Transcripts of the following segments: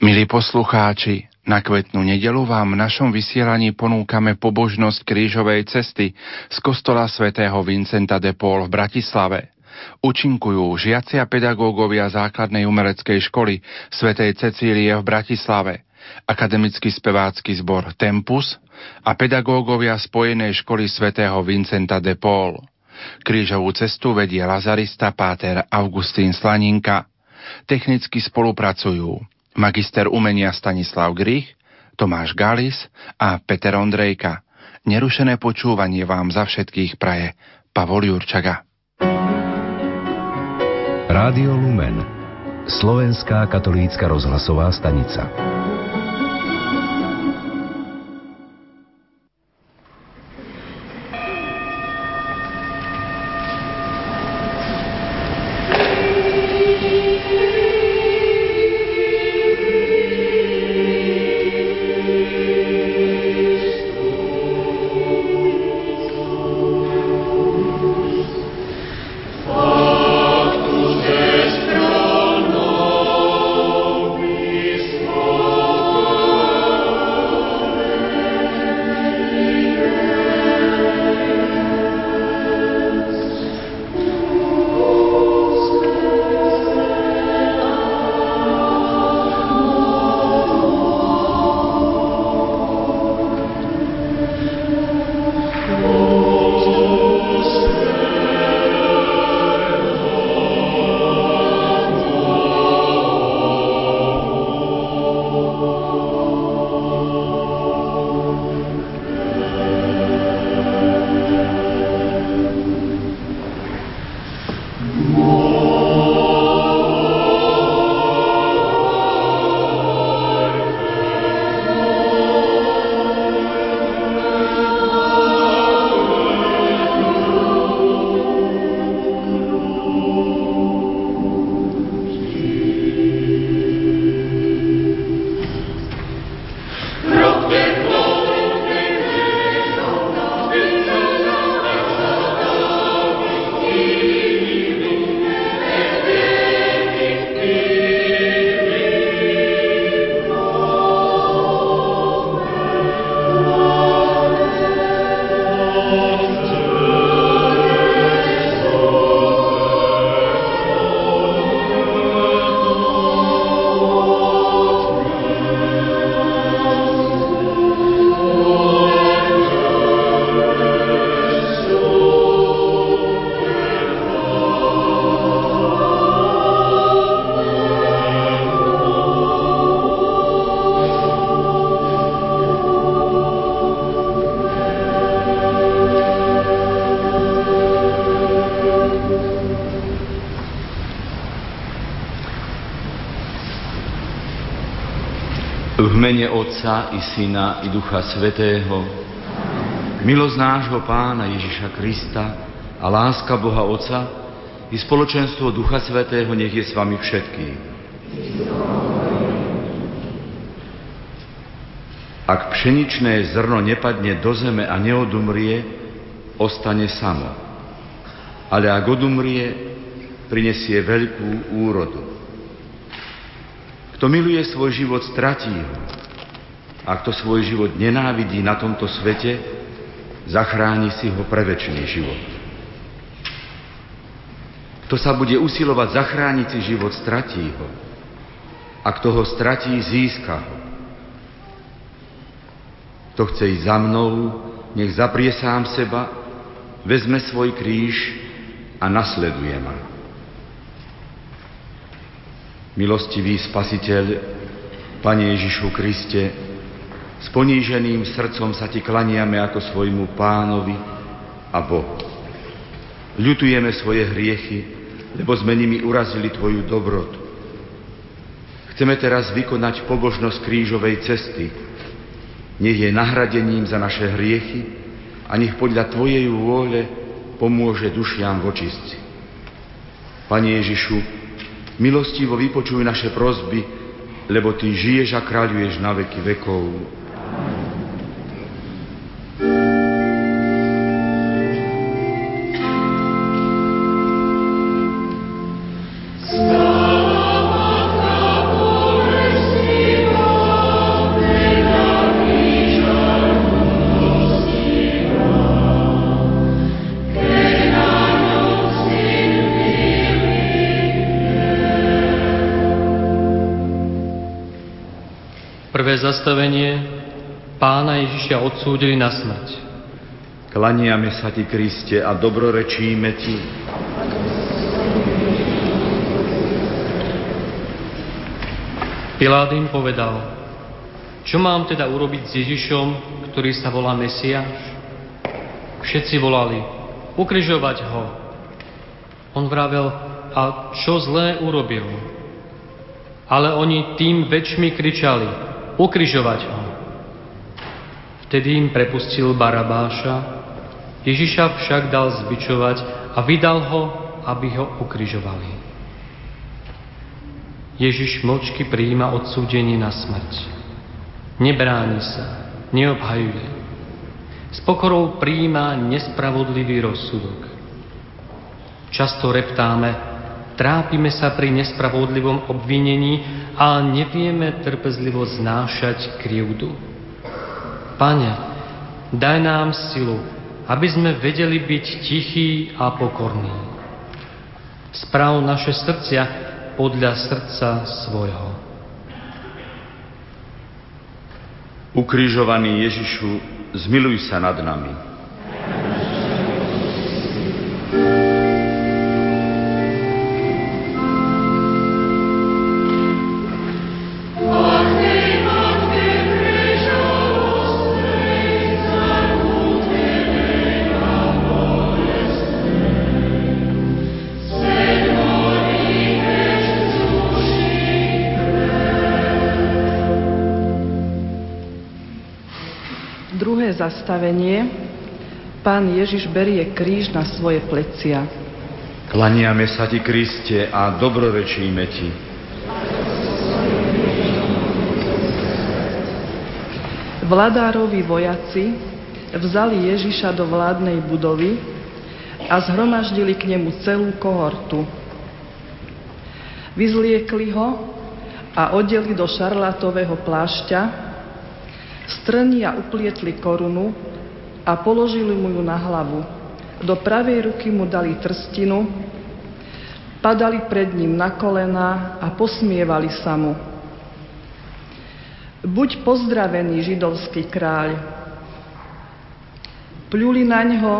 Milí poslucháči, na kvetnú nedelu vám v našom vysielaní ponúkame pobožnosť krížovej cesty z kostola svätého Vincenta de Paul v Bratislave. Učinkujú žiaci a pedagógovia základnej umeleckej školy svätej Cecílie v Bratislave, akademický spevácky zbor Tempus a pedagógovia Spojenej školy svätého Vincenta de Paul. Krížovú cestu vedie lazarista páter Augustín Slaninka. Technicky spolupracujú magister umenia Stanislav Grich, Tomáš Galis a Peter Ondrejka. Nerušené počúvanie vám za všetkých praje Pavol Jurčaga. Rádio Lumen Slovenská katolícka rozhlasová stanica Otca i Syna i Ducha Svetého, milosť nášho Pána Ježiša Krista a láska Boha Otca i spoločenstvo Ducha Svetého nech je s vami všetkým. Ak pšeničné zrno nepadne do zeme a neodumrie, ostane samo. Ale ak odumrie, prinesie veľkú úrodu. Kto miluje svoj život, stratí ho. A kto svoj život nenávidí na tomto svete, zachráni si ho pre väčší život. Kto sa bude usilovať zachrániť si život, stratí ho. A kto ho stratí, získa ho. Kto chce ísť za mnou, nech zaprie sám seba, vezme svoj kríž a nasleduje ma. Milostivý Spasiteľ, Pane Ježišu Kriste, s poníženým srdcom sa Ti klaniame ako svojmu pánovi a Bohu. Ľutujeme svoje hriechy, lebo sme nimi urazili Tvoju dobrotu. Chceme teraz vykonať pobožnosť krížovej cesty. Nech je nahradením za naše hriechy a nech podľa Tvojej vôle pomôže dušiam v očistci. Pane Ježišu, Milostivo vypočuj naše prozby, lebo Ty žiješ a kráľuješ na veky vekov. Zastavenie pána Ježišia odsúdili na smrť. Klaniame sa ti, Kriste, a dobrorečíme ti. Pilát im povedal, čo mám teda urobiť s Ježišom, ktorý sa volá Mesiáš? Všetci volali, ukryžovať ho. On vravel, a čo zlé urobil? Ale oni tým väčšmi kričali, ukryžovať ho. Vtedy im prepustil Barabáša, Ježiša však dal zbičovať a vydal ho, aby ho ukryžovali. Ježiš mlčky prijíma odsúdenie na smrť. Nebráni sa, neobhajuje. S pokorou prijíma nespravodlivý rozsudok. Často reptáme, trápime sa pri nespravodlivom obvinení a nevieme trpezlivo znášať krivdu. Pane, daj nám silu, aby sme vedeli byť tichí a pokorní. Správ naše srdcia podľa srdca svojho. Ukrižovaný Ježišu, zmiluj sa nad nami. Zastavenie, pán Ježiš berie kríž na svoje plecia. Klaniame sa ti, Kriste, a dobrorečíme ti. Vladárovi vojaci vzali Ježiša do vládnej budovy a zhromaždili k nemu celú kohortu. Vyzliekli ho a odeli do šarlátového plášťa, Strnia uplietli korunu a položili mu ju na hlavu. Do pravej ruky mu dali trstinu, padali pred ním na kolená a posmievali sa mu. Buď pozdravený, židovský kráľ. Pľuli na ňo,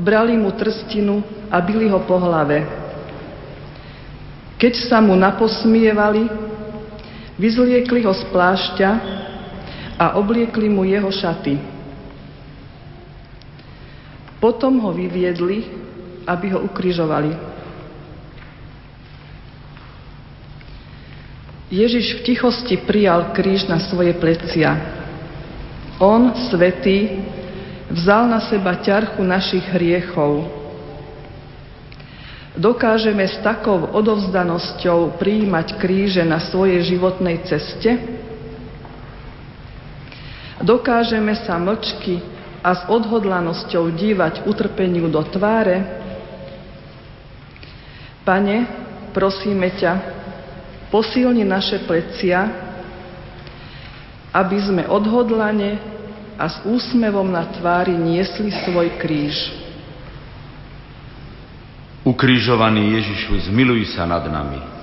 brali mu trstinu a byli ho po hlave. Keď sa mu naposmievali, vyzliekli ho z plášťa a obliekli mu jeho šaty. Potom ho vyviedli, aby ho ukrižovali. Ježiš v tichosti prijal kríž na svoje plecia. On, svetý, vzal na seba ťarchu našich hriechov. Dokážeme s takou odovzdanosťou prijímať kríže na svojej životnej ceste? Dokážeme sa mlčky a s odhodlanosťou dívať utrpeniu do tváre? Pane, prosíme ťa, posilni naše plecia, aby sme odhodlane a s úsmevom na tvári niesli svoj kríž. Ukrižovaný Ježišu, zmiluj sa nad nami.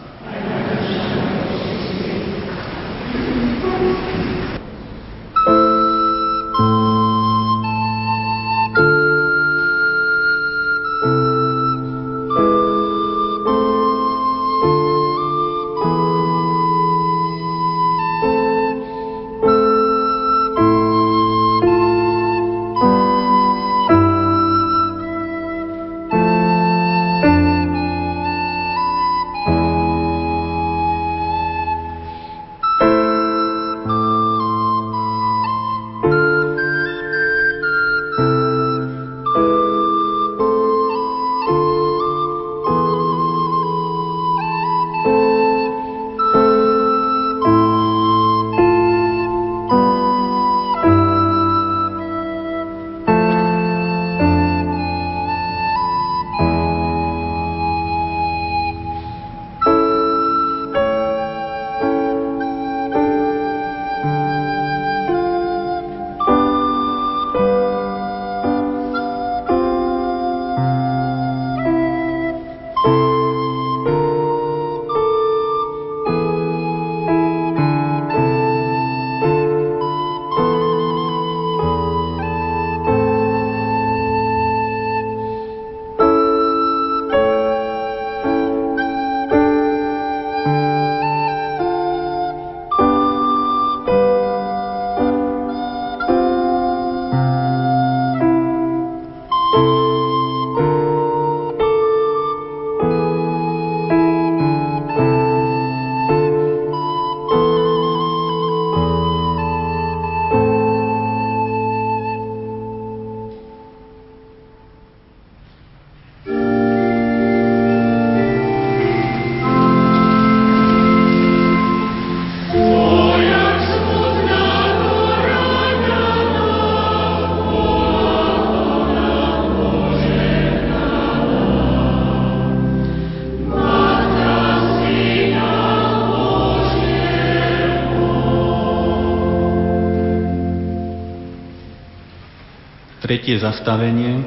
Tretie zastavenie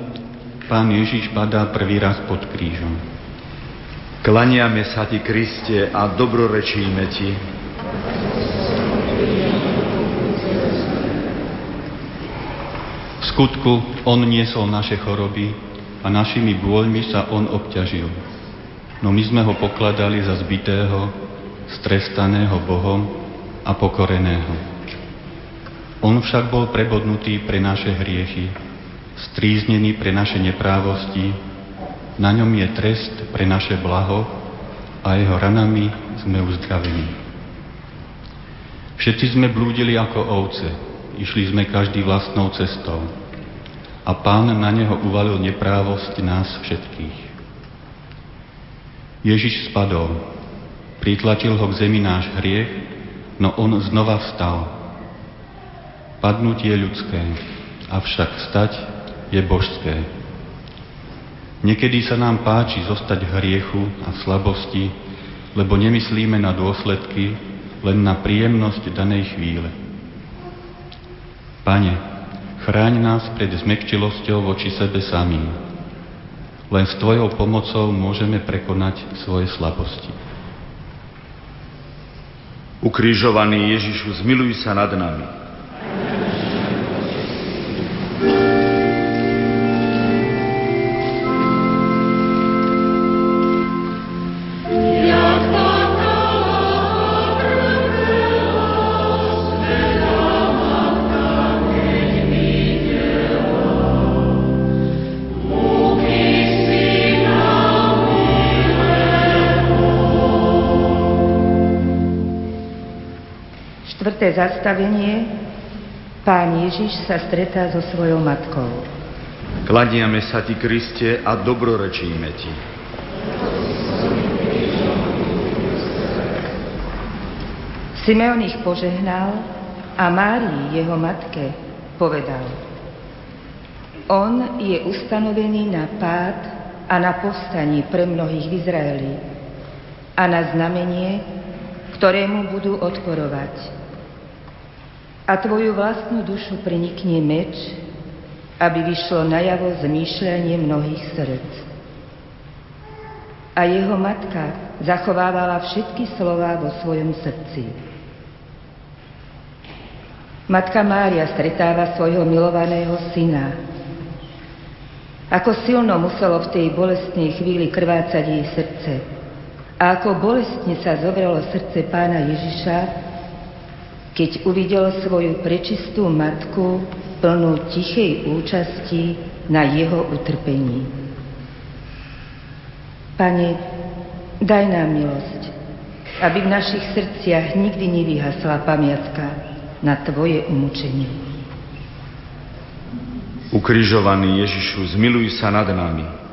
pán Ježiš padá prvý raz pod krížom. Klaniame sa ti, Kriste, a dobrorečíme ti. V skutku on niesol naše choroby a našimi bôľmi sa on obťažil. No my sme ho pokladali za zbitého, strestaného Bohom a pokoreného. On však bol prebodnutý pre naše hriechy, stríznený pre naše neprávosti, na ňom je trest pre naše blaho a jeho ranami sme uzdravení. Všetci sme blúdili ako ovce, išli sme každý vlastnou cestou a pán na neho uvalil neprávosť nás všetkých. Ježiš spadol, pritlačil ho k zemi náš hriech, no on znova vstal Padnúť je ľudské, avšak vstať je božské. Niekedy sa nám páči zostať v hriechu a v slabosti, lebo nemyslíme na dôsledky, len na príjemnosť danej chvíle. Pane, chráň nás pred zmekčilosťou voči sebe samým. Len s Tvojou pomocou môžeme prekonať svoje slabosti. Ukrižovaný Ježišu, zmiluj sa nad nami. Štvrté zastavenie. Pán Ježiš sa stretá so svojou matkou. Klaniame sa Ti, Kriste, a dobrorečíme Ti. Simeon ich požehnal a Márii, jeho matke, povedal On je ustanovený na pád a na povstanie pre mnohých v Izraeli a na znamenie, ktorému budú odporovať a tvoju vlastnú dušu prenikne meč, aby vyšlo najavo zmýšľanie mnohých srdc. A jeho matka zachovávala všetky slová vo svojom srdci. Matka Mária stretáva svojho milovaného syna. Ako silno muselo v tej bolestnej chvíli krvácať jej srdce. A ako bolestne sa zobralo srdce pána Ježiša, keď uvidel svoju prečistú matku plnú tichej účasti na jeho utrpení. Pane, daj nám milosť, aby v našich srdciach nikdy nevyhasla pamiatka na Tvoje umúčenie. Ukrižovaný Ježišu, zmiluj sa nad nami.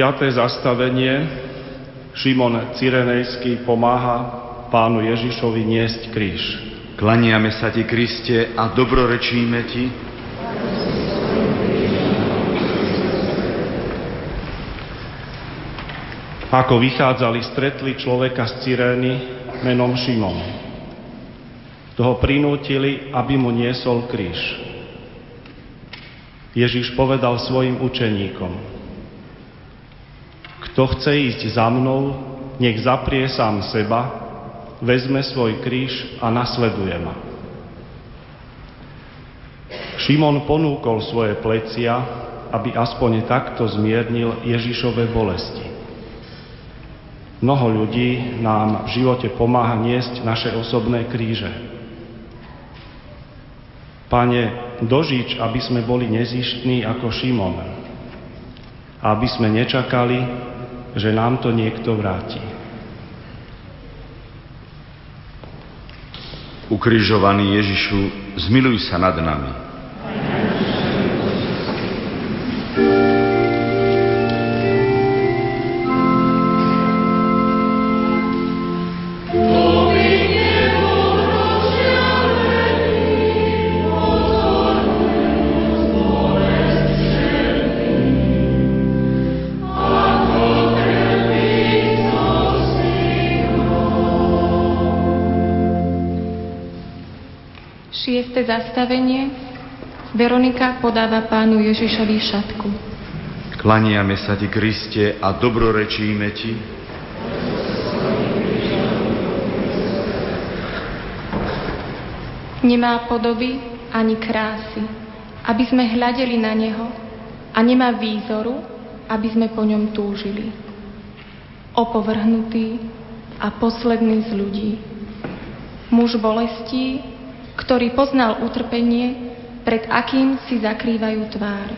Piaté zastavenie. Šimon Cyrenejský pomáha pánu Ježišovi niesť kríž. Klaniame sa ti, Kriste, a dobrorečíme ti, Ako vychádzali, stretli človeka z Cyrény menom Šimon. Toho prinútili, aby mu niesol kríž. Ježiš povedal svojim učeníkom, kto chce ísť za mnou, nech zaprie sám seba, vezme svoj kríž a nasleduje ma. Šimon ponúkol svoje plecia, aby aspoň takto zmiernil Ježišove bolesti. Mnoho ľudí nám v živote pomáha niesť naše osobné kríže. Pane, dožič, aby sme boli nezištní ako Šimon. Aby sme nečakali, že nám to niekto vráti. Ukrižovaný Ježišu, zmiluj sa nad nami. Šieste zastavenie. Veronika podáva pánu Ježišovi šatku. Klaniame sa ti, Kriste, a dobrorečíme ti. Nemá podoby ani krásy, aby sme hľadeli na neho a nemá výzoru, aby sme po ňom túžili. Opovrhnutý a posledný z ľudí. Muž bolestí ktorý poznal utrpenie, pred akým si zakrývajú tvár.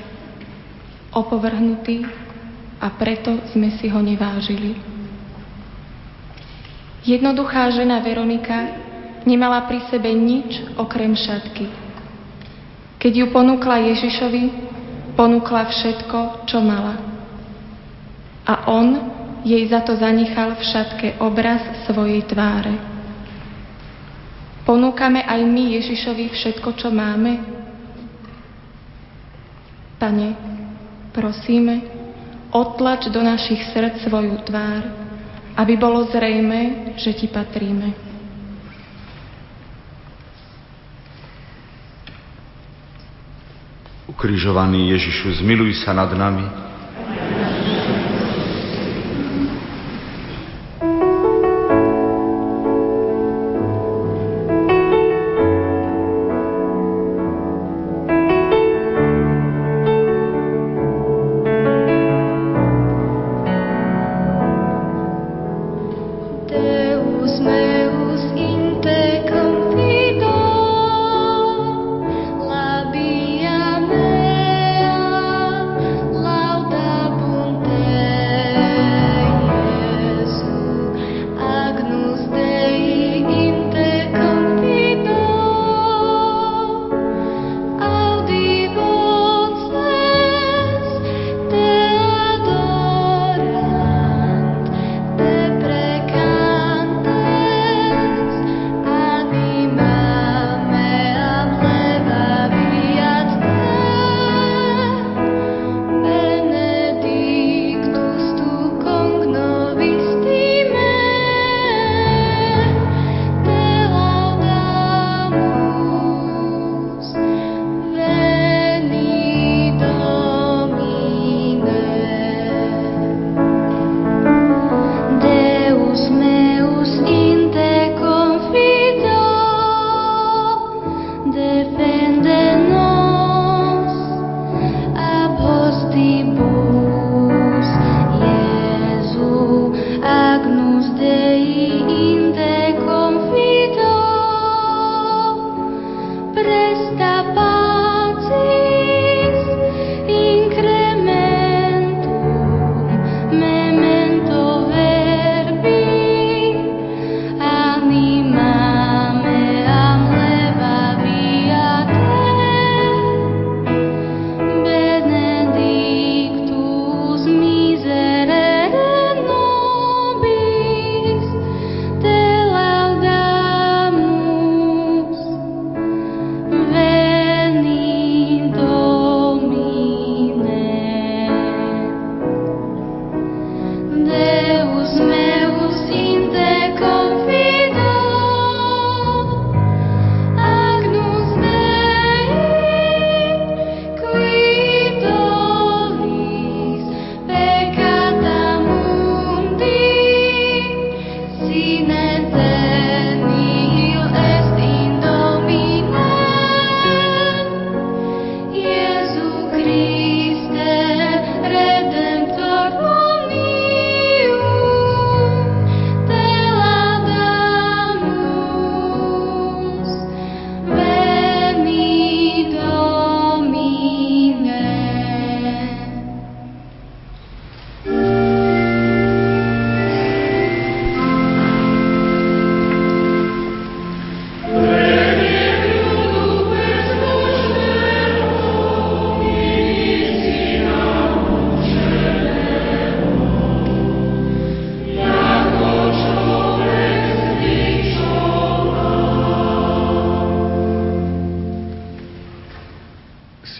Opovrhnutý a preto sme si ho nevážili. Jednoduchá žena Veronika nemala pri sebe nič okrem šatky. Keď ju ponúkla Ježišovi, ponúkla všetko, čo mala. A on jej za to zanechal v šatke obraz svojej tváre. Ponúkame aj my Ježišovi všetko, čo máme? Pane, prosíme, otlač do našich srdc svoju tvár, aby bolo zrejme, že Ti patríme. Ukrižovaný Ježišu, zmiluj sa nad nami,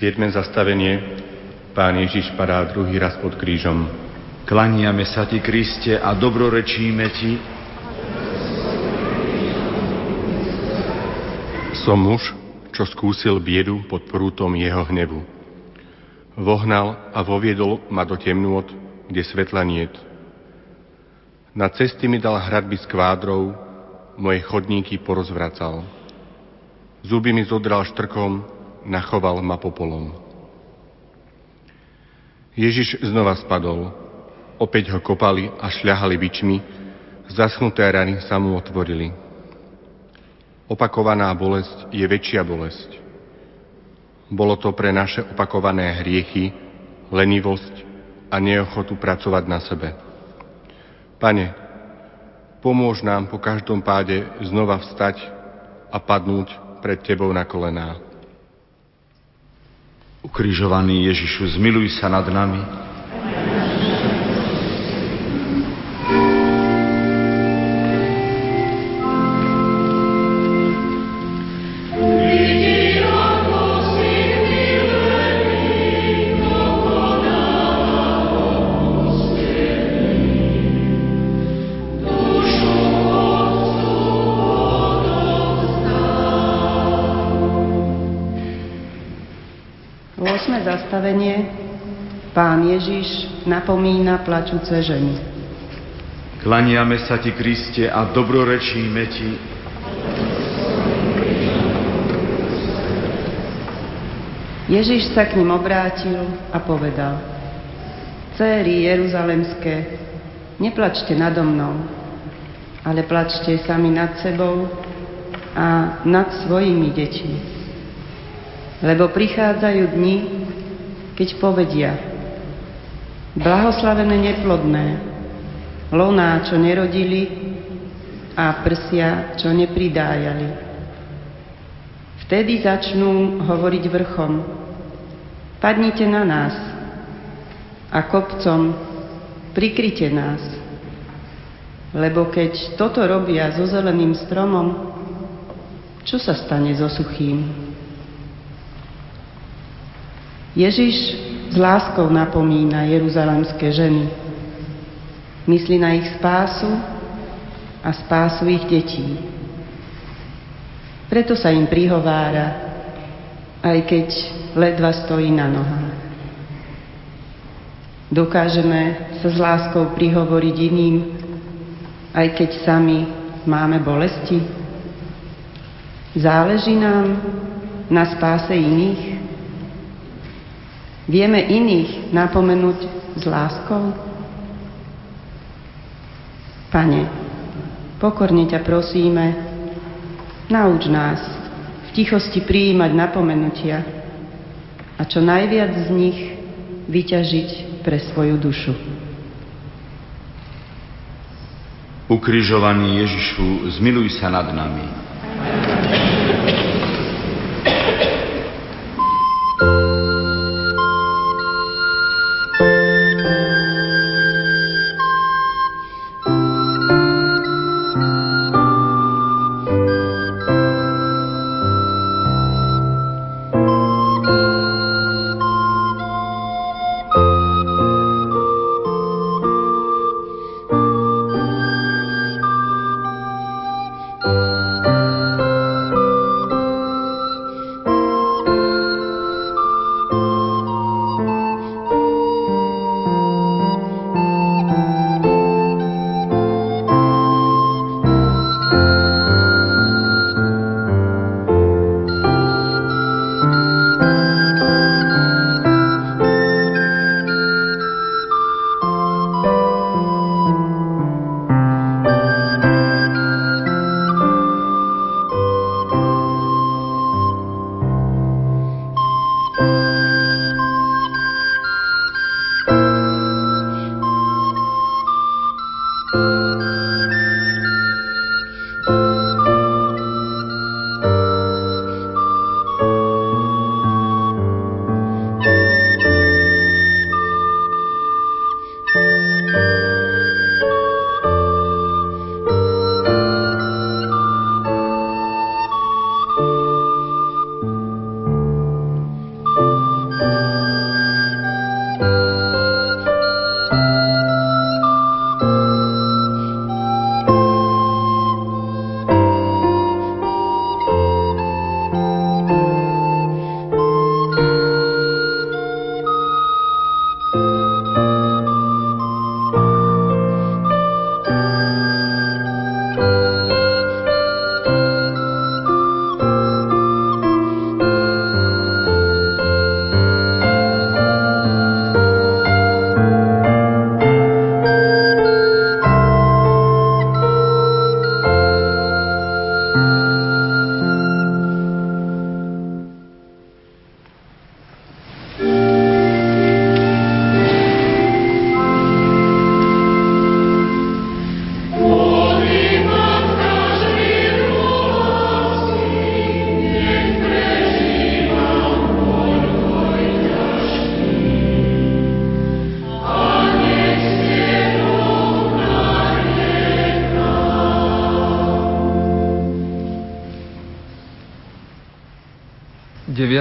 Siedme zastavenie. Pán Ježiš padá druhý raz pod krížom. Klaniame sa Ti, Kriste, a dobrorečíme Ti. Som muž, čo skúsil biedu pod prútom jeho hnevu. Vohnal a voviedol ma do temnôt, kde svetla niet. Na cesty mi dal hradby s kvádrov, moje chodníky porozvracal. Zuby mi zodral štrkom, nachoval ma popolom. Ježiš znova spadol. Opäť ho kopali a šľahali bičmi, zaschnuté rany sa mu otvorili. Opakovaná bolesť je väčšia bolesť. Bolo to pre naše opakované hriechy, lenivosť a neochotu pracovať na sebe. Pane, pomôž nám po každom páde znova vstať a padnúť pred Tebou na kolená. Ukrižovaný Ježišu, zmiluj sa nad nami. Ježiš napomína plačúce ženy. Klaniame sa Ti, Kriste, a dobrorečíme Ti. Ježiš sa k ním obrátil a povedal Céry Jeruzalemské, neplačte nado mnou, ale plačte sami nad sebou a nad svojimi deťmi. Lebo prichádzajú dni, keď povedia Blahoslavené neplodné, loná, čo nerodili a prsia, čo nepridájali. Vtedy začnú hovoriť vrchom Padnite na nás a kopcom prikryte nás. Lebo keď toto robia so zeleným stromom, čo sa stane so suchým? Ježiš s láskou napomína jeruzalemské ženy. Myslí na ich spásu a spásu ich detí. Preto sa im prihovára, aj keď ledva stojí na nohách. Dokážeme sa s láskou prihovoriť iným, aj keď sami máme bolesti? Záleží nám na spáse iných? Vieme iných napomenúť s láskou? Pane, pokorne ťa prosíme, nauč nás v tichosti prijímať napomenutia a čo najviac z nich vyťažiť pre svoju dušu. Ukrižovaný Ježišu, zmiluj sa nad nami.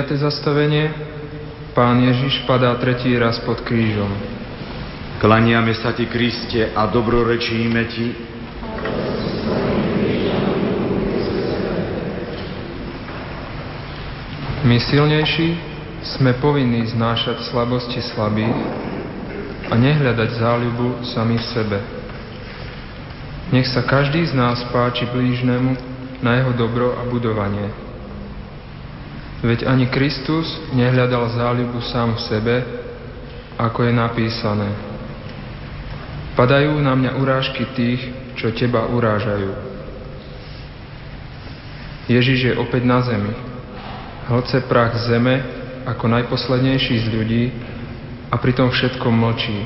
Deviate zastavenie. Pán Ježiš padá tretí raz pod krížom. Klaniame sa Ti, Kriste, a dobrorečíme Ti, My silnejší sme povinní znášať slabosti slabých a nehľadať záľubu sami v sebe. Nech sa každý z nás páči blížnemu na jeho dobro a budovanie. Veď ani Kristus nehľadal záľubu sám v sebe, ako je napísané. Padajú na mňa urážky tých, čo teba urážajú. Ježiš je opäť na zemi. Hlce prach zeme ako najposlednejší z ľudí a pritom všetko mlčí.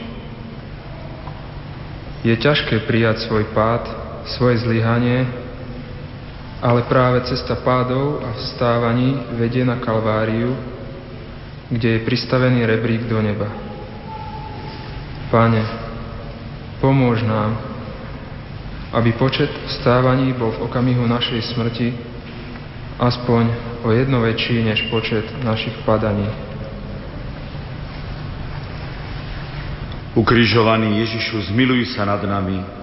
Je ťažké prijať svoj pád, svoje zlyhanie, ale práve cesta pádov a vstávaní vedie na Kalváriu, kde je pristavený rebrík do neba. Pane, pomôž nám, aby počet vstávaní bol v okamihu našej smrti aspoň o jedno väčší než počet našich padaní. Ukrižovaný Ježišu, zmiluj sa nad nami.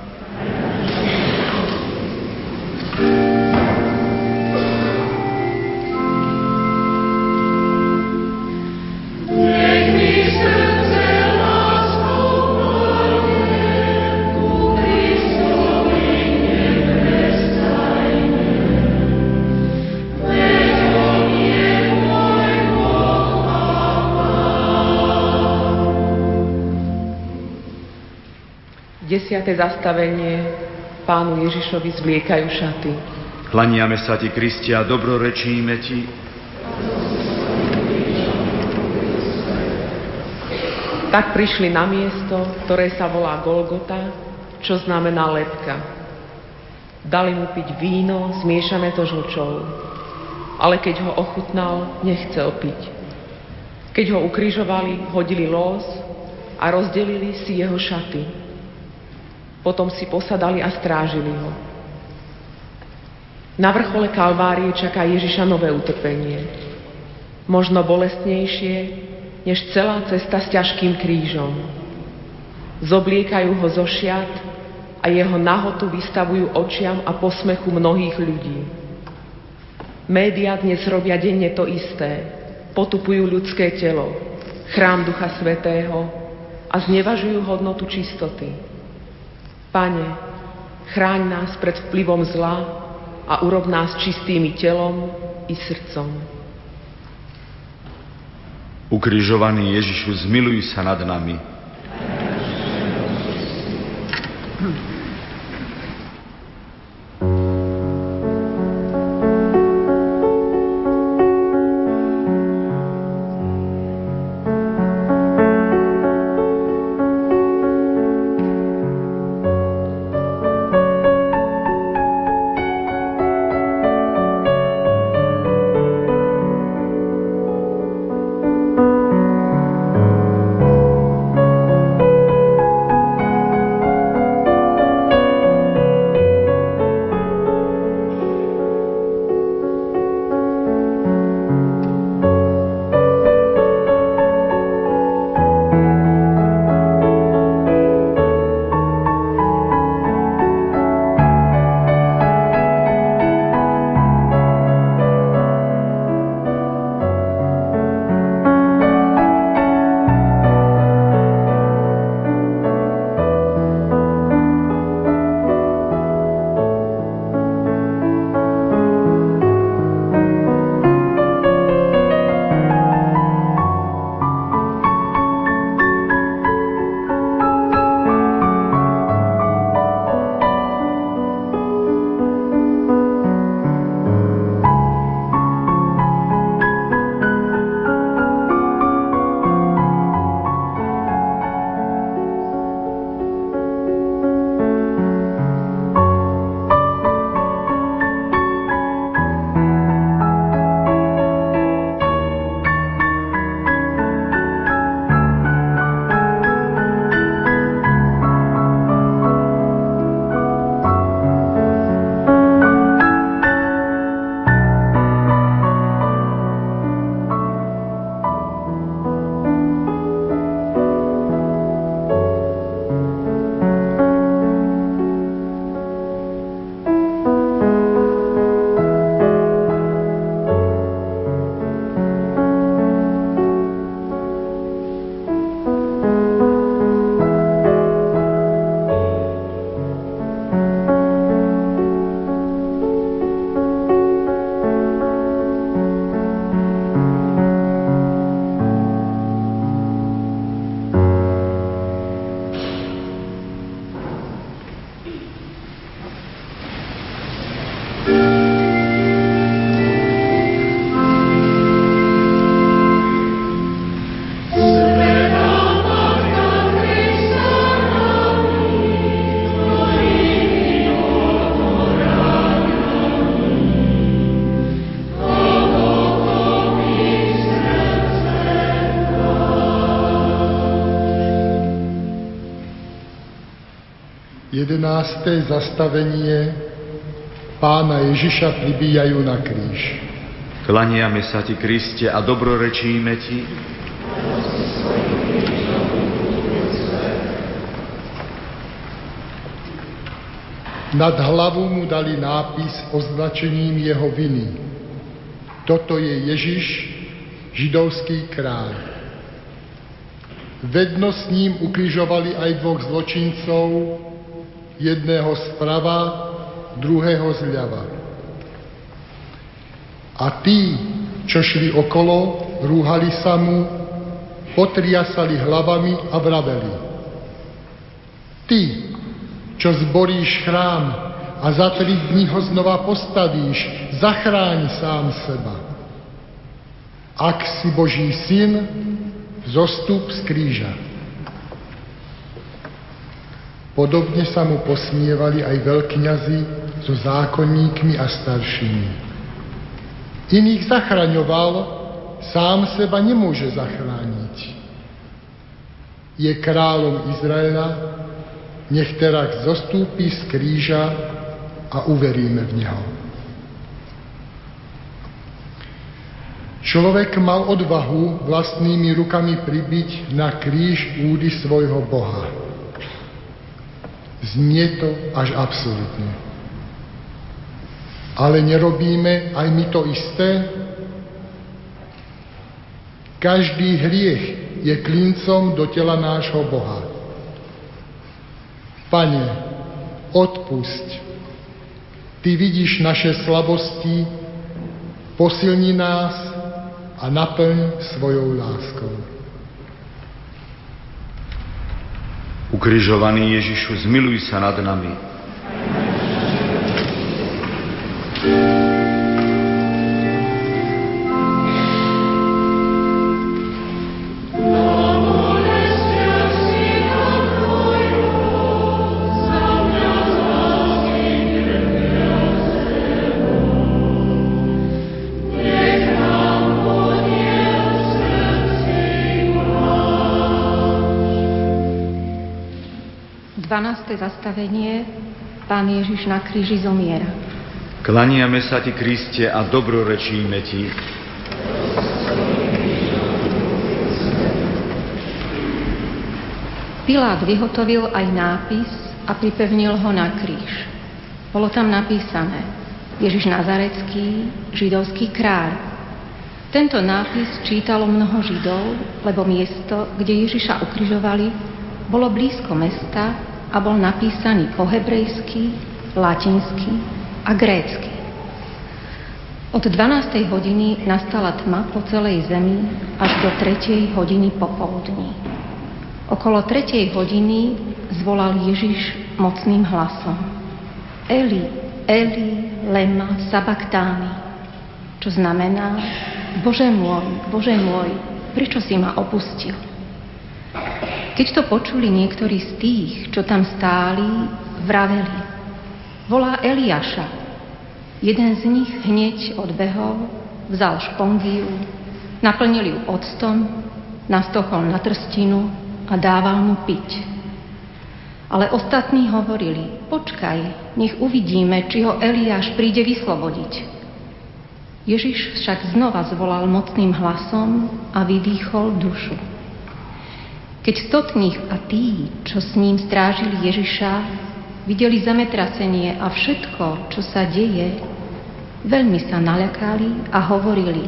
Desiate zastavenie pánu Ježišovi zvliekajú šaty. Klaniame sa ti, Kristia, dobrorečíme ti. Tak prišli na miesto, ktoré sa volá Golgota, čo znamená lepka. Dali mu piť víno zmiešané to žlčou, ale keď ho ochutnal, nechcel piť. Keď ho ukrižovali, hodili los a rozdelili si jeho šaty. Potom si posadali a strážili ho. Na vrchole Kalvárie čaká Ježiša nové utrpenie. Možno bolestnejšie, než celá cesta s ťažkým krížom. Zobliekajú ho zo šiat a jeho nahotu vystavujú očiam a posmechu mnohých ľudí. Média dnes robia denne to isté. Potupujú ľudské telo, chrám Ducha Svetého a znevažujú hodnotu čistoty. Pane, chráň nás pred vplyvom zla a urob nás čistými telom i srdcom. Ukrižovaný Ježišu, zmiluj sa nad nami. Jedenácté zastavenie pána Ježiša pribíjajú na kríž. Klaniame sa ti, Kriste, a dobrorečíme ti. Nad hlavu mu dali nápis označením jeho viny. Toto je Ježiš, židovský kráľ. Vedno s ním ukrižovali aj dvoch zločincov, jedného zprava, druhého zľava. A tí, čo šli okolo, rúhali sa mu, potriasali hlavami a vraveli. Ty, čo zboríš chrám a za tri dní ho znova postavíš, zachráň sám seba. Ak si Boží syn, zostup z kríža. Podobne sa mu posmievali aj veľkňazi so zákonníkmi a staršími. Iných zachraňoval, sám seba nemôže zachrániť. Je kráľom Izraela, nech teraz zostúpi z kríža a uveríme v Neho. Človek mal odvahu vlastnými rukami pribiť na kríž údy svojho Boha. Znie to až absurdne. Ale nerobíme aj my to isté? Každý hriech je klincom do tela nášho Boha. Pane, odpusť. Ty vidíš naše slabosti, posilni nás a naplň svojou láskou. Ukrižovaný Ježišu, zmiluj sa nad nami. Zastavenie Pán Ježiš na kríži zomiera. Klaniame sa Ti, Kriste, a dobrorečíme Ti. Pilát vyhotovil aj nápis a pripevnil ho na kríž. Bolo tam napísané Ježiš Nazarecký, židovský kráľ. Tento nápis čítalo mnoho židov, lebo miesto, kde Ježiša ukrižovali, bolo blízko mesta, a bol napísaný po hebrejsky, latinsky a grécky. Od 12. hodiny nastala tma po celej zemi až do 3. hodiny popoludní. Okolo 3. hodiny zvolal Ježiš mocným hlasom. Eli, Eli, lema sabaktáni, čo znamená Bože môj, Bože môj, prečo si ma opustil? Keď to počuli niektorí z tých, čo tam stáli, vraveli. Volá Eliáša. Jeden z nich hneď odbehol, vzal špongiu, naplnil ju octom, nastochol na trstinu a dával mu piť. Ale ostatní hovorili, počkaj, nech uvidíme, či ho Eliáš príde vyslobodiť. Ježiš však znova zvolal mocným hlasom a vydýchol dušu. Keď stotných a tí, čo s ním strážili Ježiša, videli zametrasenie a všetko, čo sa deje, veľmi sa naľakali a hovorili,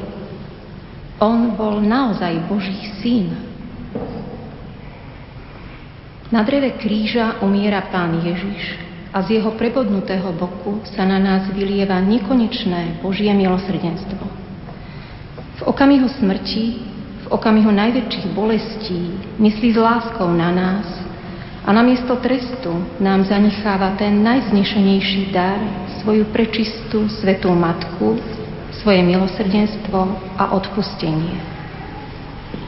on bol naozaj Boží syn. Na dreve kríža umiera pán Ježiš a z jeho prebodnutého boku sa na nás vylieva nekonečné Božie milosrdenstvo. V okamihu smrti v okamihu najväčších bolestí myslí s láskou na nás a namiesto trestu nám zanecháva ten najznešenejší dar, svoju prečistú svetú matku, svoje milosrdenstvo a odpustenie.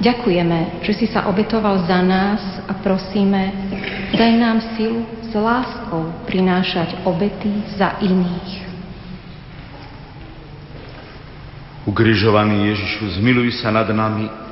Ďakujeme, že si sa obetoval za nás a prosíme, daj nám silu s láskou prinášať obety za iných. Ukrižovaný Ježišu, zmiluj sa nad nami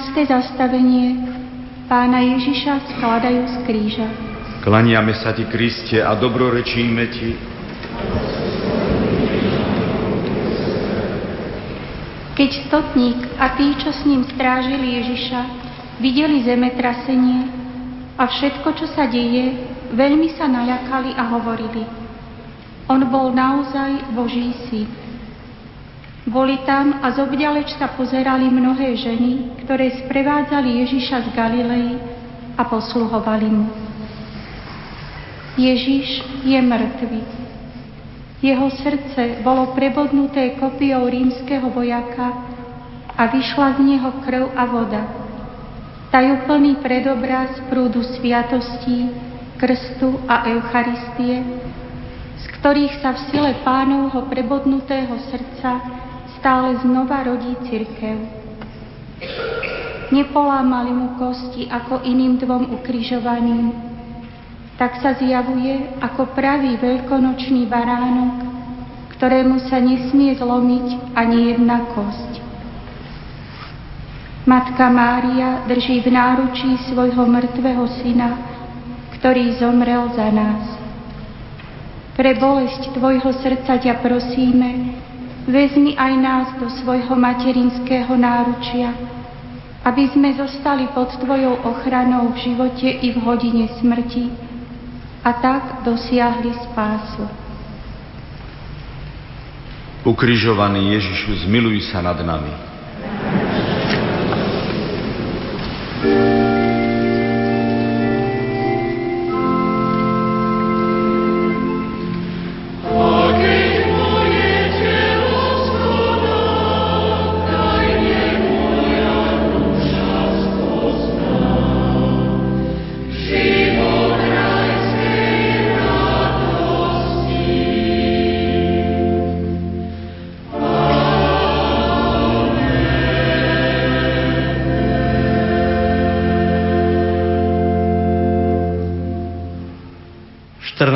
13. zastavenie Pána Ježiša skladajú z kríža. Klaniame sa Ti, Kriste, a dobrorečíme Ti. Keď stotník a tí, čo s ním strážili Ježiša, videli zemetrasenie a všetko, čo sa deje, veľmi sa naľakali a hovorili. On bol naozaj Boží syn. Boli tam a zobďaleč sa pozerali mnohé ženy, ktoré sprevádzali Ježiša z Galilei a posluhovali mu. Ježiš je mŕtvy. Jeho srdce bolo prebodnuté kopiou rímskeho vojaka a vyšla z neho krv a voda. Tajúplný predobraz prúdu sviatostí, krstu a Eucharistie, z ktorých sa v sile pánovho prebodnutého srdca stále znova rodí církev. Nepolámali mu kosti ako iným dvom ukrižovaným, tak sa zjavuje ako pravý veľkonočný baránok, ktorému sa nesmie zlomiť ani jedna kosť. Matka Mária drží v náručí svojho mŕtvého syna, ktorý zomrel za nás. Pre bolesť Tvojho srdca ťa prosíme, Vezmi aj nás do svojho materinského náručia, aby sme zostali pod Tvojou ochranou v živote i v hodine smrti a tak dosiahli spásu. Ukrižovaný Ježišu, zmiluj sa nad nami.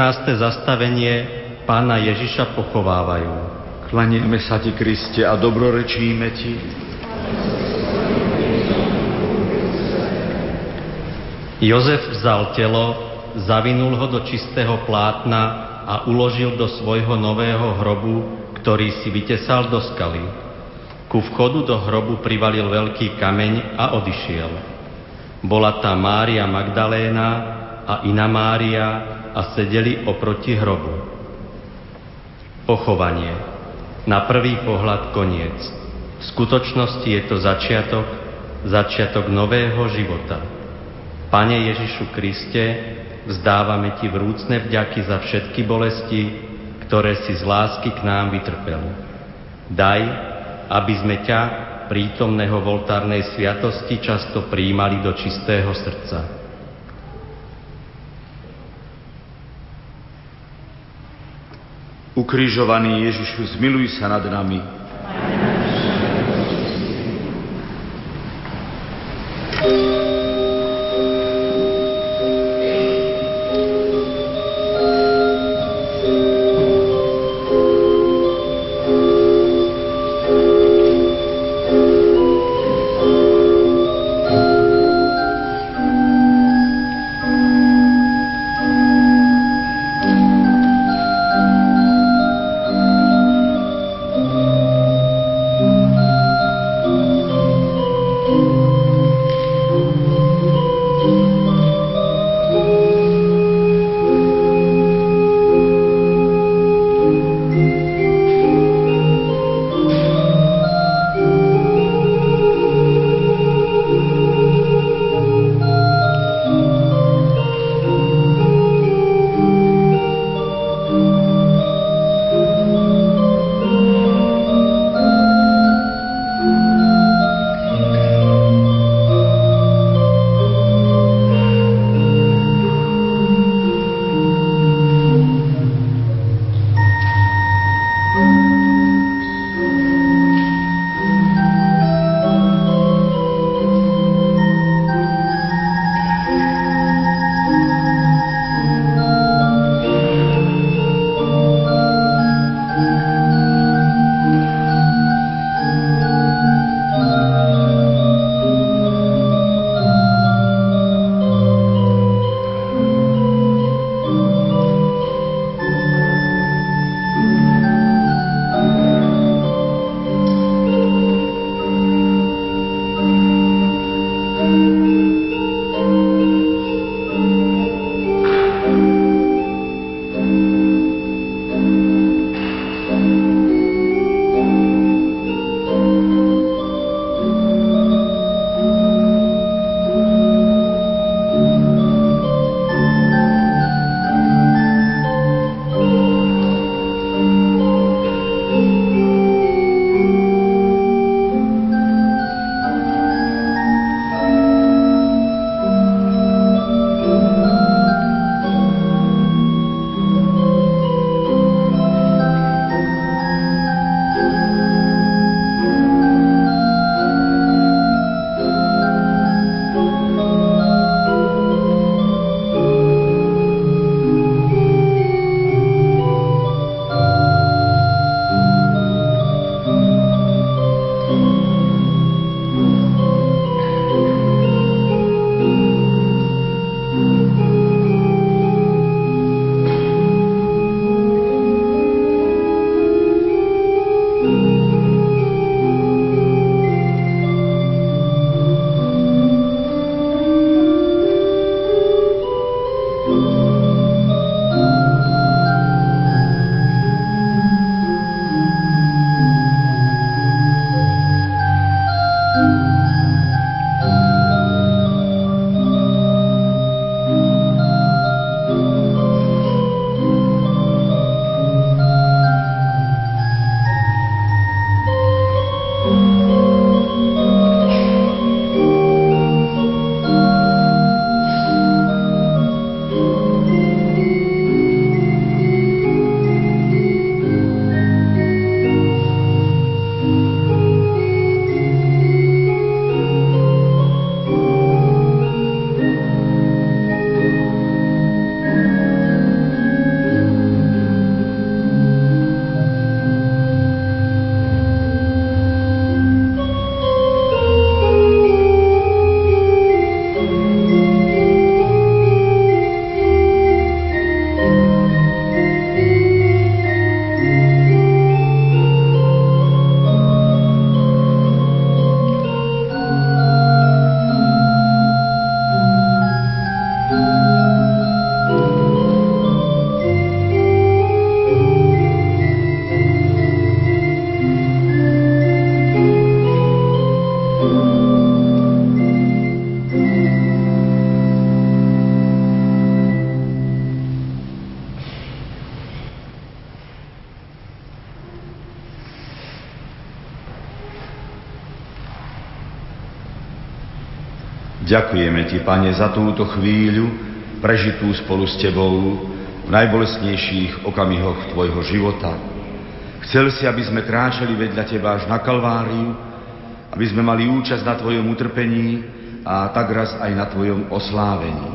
14. zastavenie pána Ježiša pochovávajú. Klanieme sa ti, Kriste, a dobrorečíme ti. Jozef vzal telo, zavinul ho do čistého plátna a uložil do svojho nového hrobu, ktorý si vytesal do skaly. Ku vchodu do hrobu privalil veľký kameň a odišiel. Bola tam Mária Magdaléna a iná Mária, a sedeli oproti hrobu. Pochovanie. Na prvý pohľad koniec. V skutočnosti je to začiatok, začiatok nového života. Pane Ježišu Kriste, vzdávame Ti vrúcne vďaky za všetky bolesti, ktoré si z lásky k nám vytrpel. Daj, aby sme ťa, prítomného v oltárnej sviatosti, často príjmali do čistého srdca. Ukrižovaný Ježišu, zmiluj sa nad nami. Ďakujeme Ti, Pane, za túto chvíľu, prežitú spolu s Tebou v najbolesnejších okamihoch Tvojho života. Chcel si, aby sme kráčali vedľa Teba až na Kalváriu, aby sme mali účasť na Tvojom utrpení a tak raz aj na Tvojom oslávení.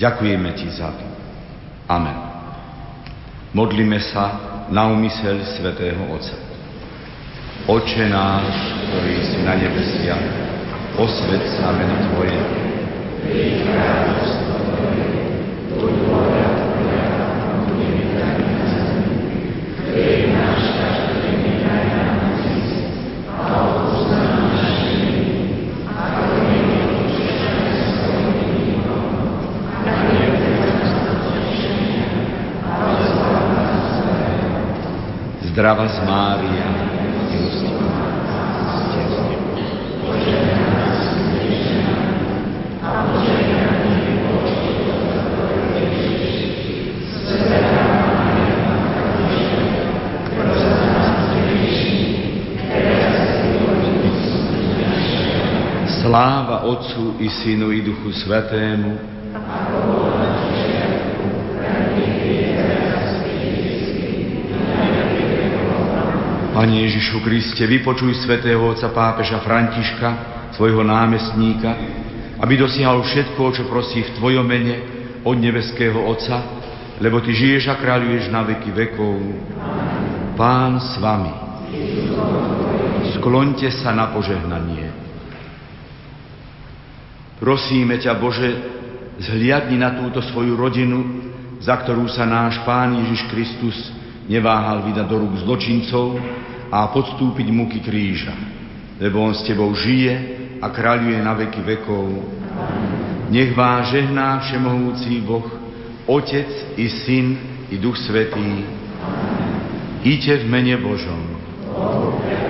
Ďakujeme Ti za to. Amen. Modlíme sa na umysel Svetého Otca. Oče náš, ktorý si na nebesiach, osved sa meno Tvoje. Príď a odpúsť nám. Zdrava z Mária, milostivá, s Tebou. Požehnaj nás, Ježiša, a požehnaný je Boží Svetá Mária, Matka Božia, pros za nás hriešných, teraz i v hodinu smrti našej. Sláva Otcu i Synu i Duchu Svetému. Pane Ježišu Kriste, vypočuj svätého otca pápeža Františka, svojho námestníka, aby dosiahol všetko, čo prosí v Tvojom mene od nebeského Otca, lebo Ty žiješ a kráľuješ na veky vekov. Pán s vami. Skloňte sa na požehnanie. Prosíme ťa, Bože, zhliadni na túto svoju rodinu, za ktorú sa náš Pán Ježiš Kristus neváhal vydať do rúk zločincov a podstúpiť muky kríža, lebo On s Tebou žije a kráľuje na veky vekov. Nech vás žehná Všemohúci Boh, Otec i Syn i Duch Svetý. Iďte v mene Božom. Milí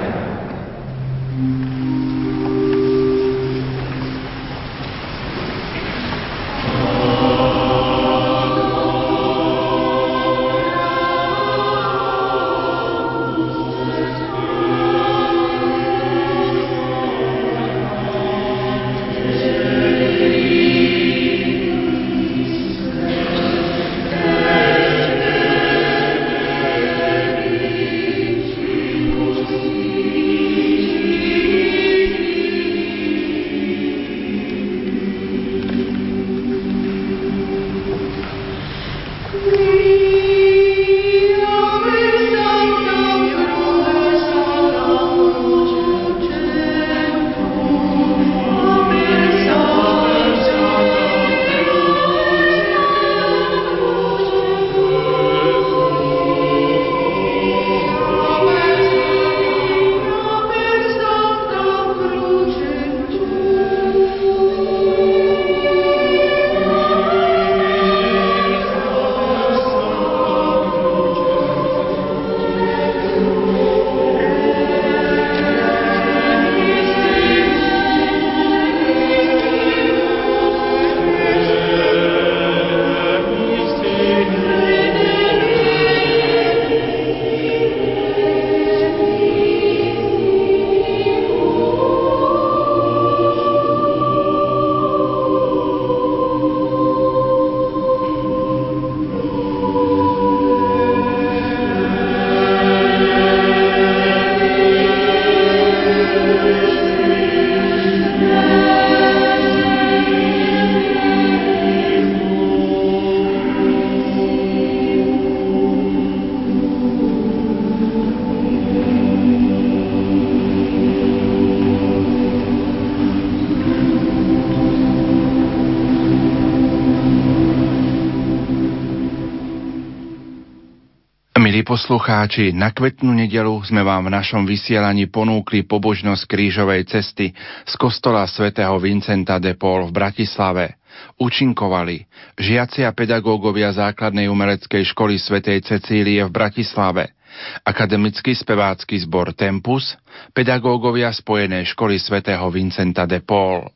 poslucháči, na kvetnú nedelu sme vám v našom vysielaní ponúkli pobožnosť krížovej cesty z kostola svätého Vincenta de Paul v Bratislave. Učinkovali žiaci a pedagógovia základnej umeleckej školy svätej Cecílie v Bratislave, akademický spevácky zbor Tempus, pedagógovia Spojenej školy svätého Vincenta de Paul.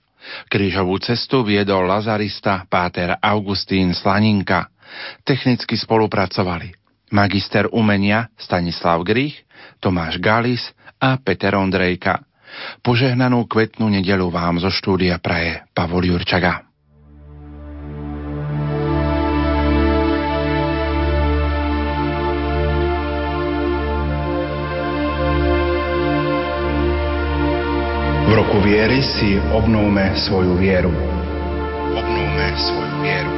Krížovú cestu viedol lazarista páter Augustín Slaninka. Technicky spolupracovali magister umenia Stanislav Grich, Tomáš Galis a Peter Ondrejka. Požehnanú kvetnú nedelu vám zo štúdia praje Pavol Jurčaga. V roku viery si obnovme svoju vieru. Obnovme svoju vieru.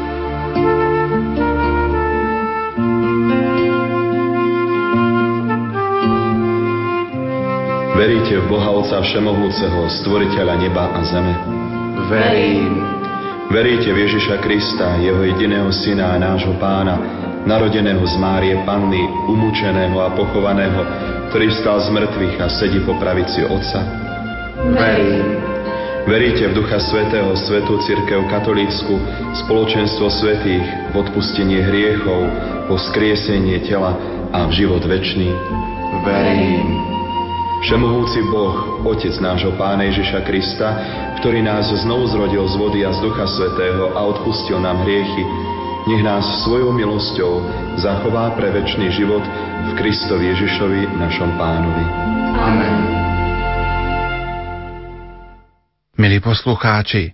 Veríte v Boha Otca Všemohúceho, Stvoriteľa neba a zeme? Verím. Veríte v Ježiša Krista, Jeho jediného Syna a nášho Pána, narodeného z Márie Panny, umúčeného a pochovaného, ktorý vstal z mŕtvych a sedí po pravici Otca? Verím. Veríte v Ducha Svetého, Svetú Církev Katolícku, spoločenstvo svetých, v odpustenie hriechov, po skriesenie tela a v život večný? Verím. Všemohúci Boh, Otec nášho Pána Ježiša Krista, ktorý nás znovu zrodil z vody a z Ducha Svetého a odpustil nám hriechy, nech nás svojou milosťou zachová pre večný život v Kristovi Ježišovi, našom Pánovi. Amen. Milí poslucháči,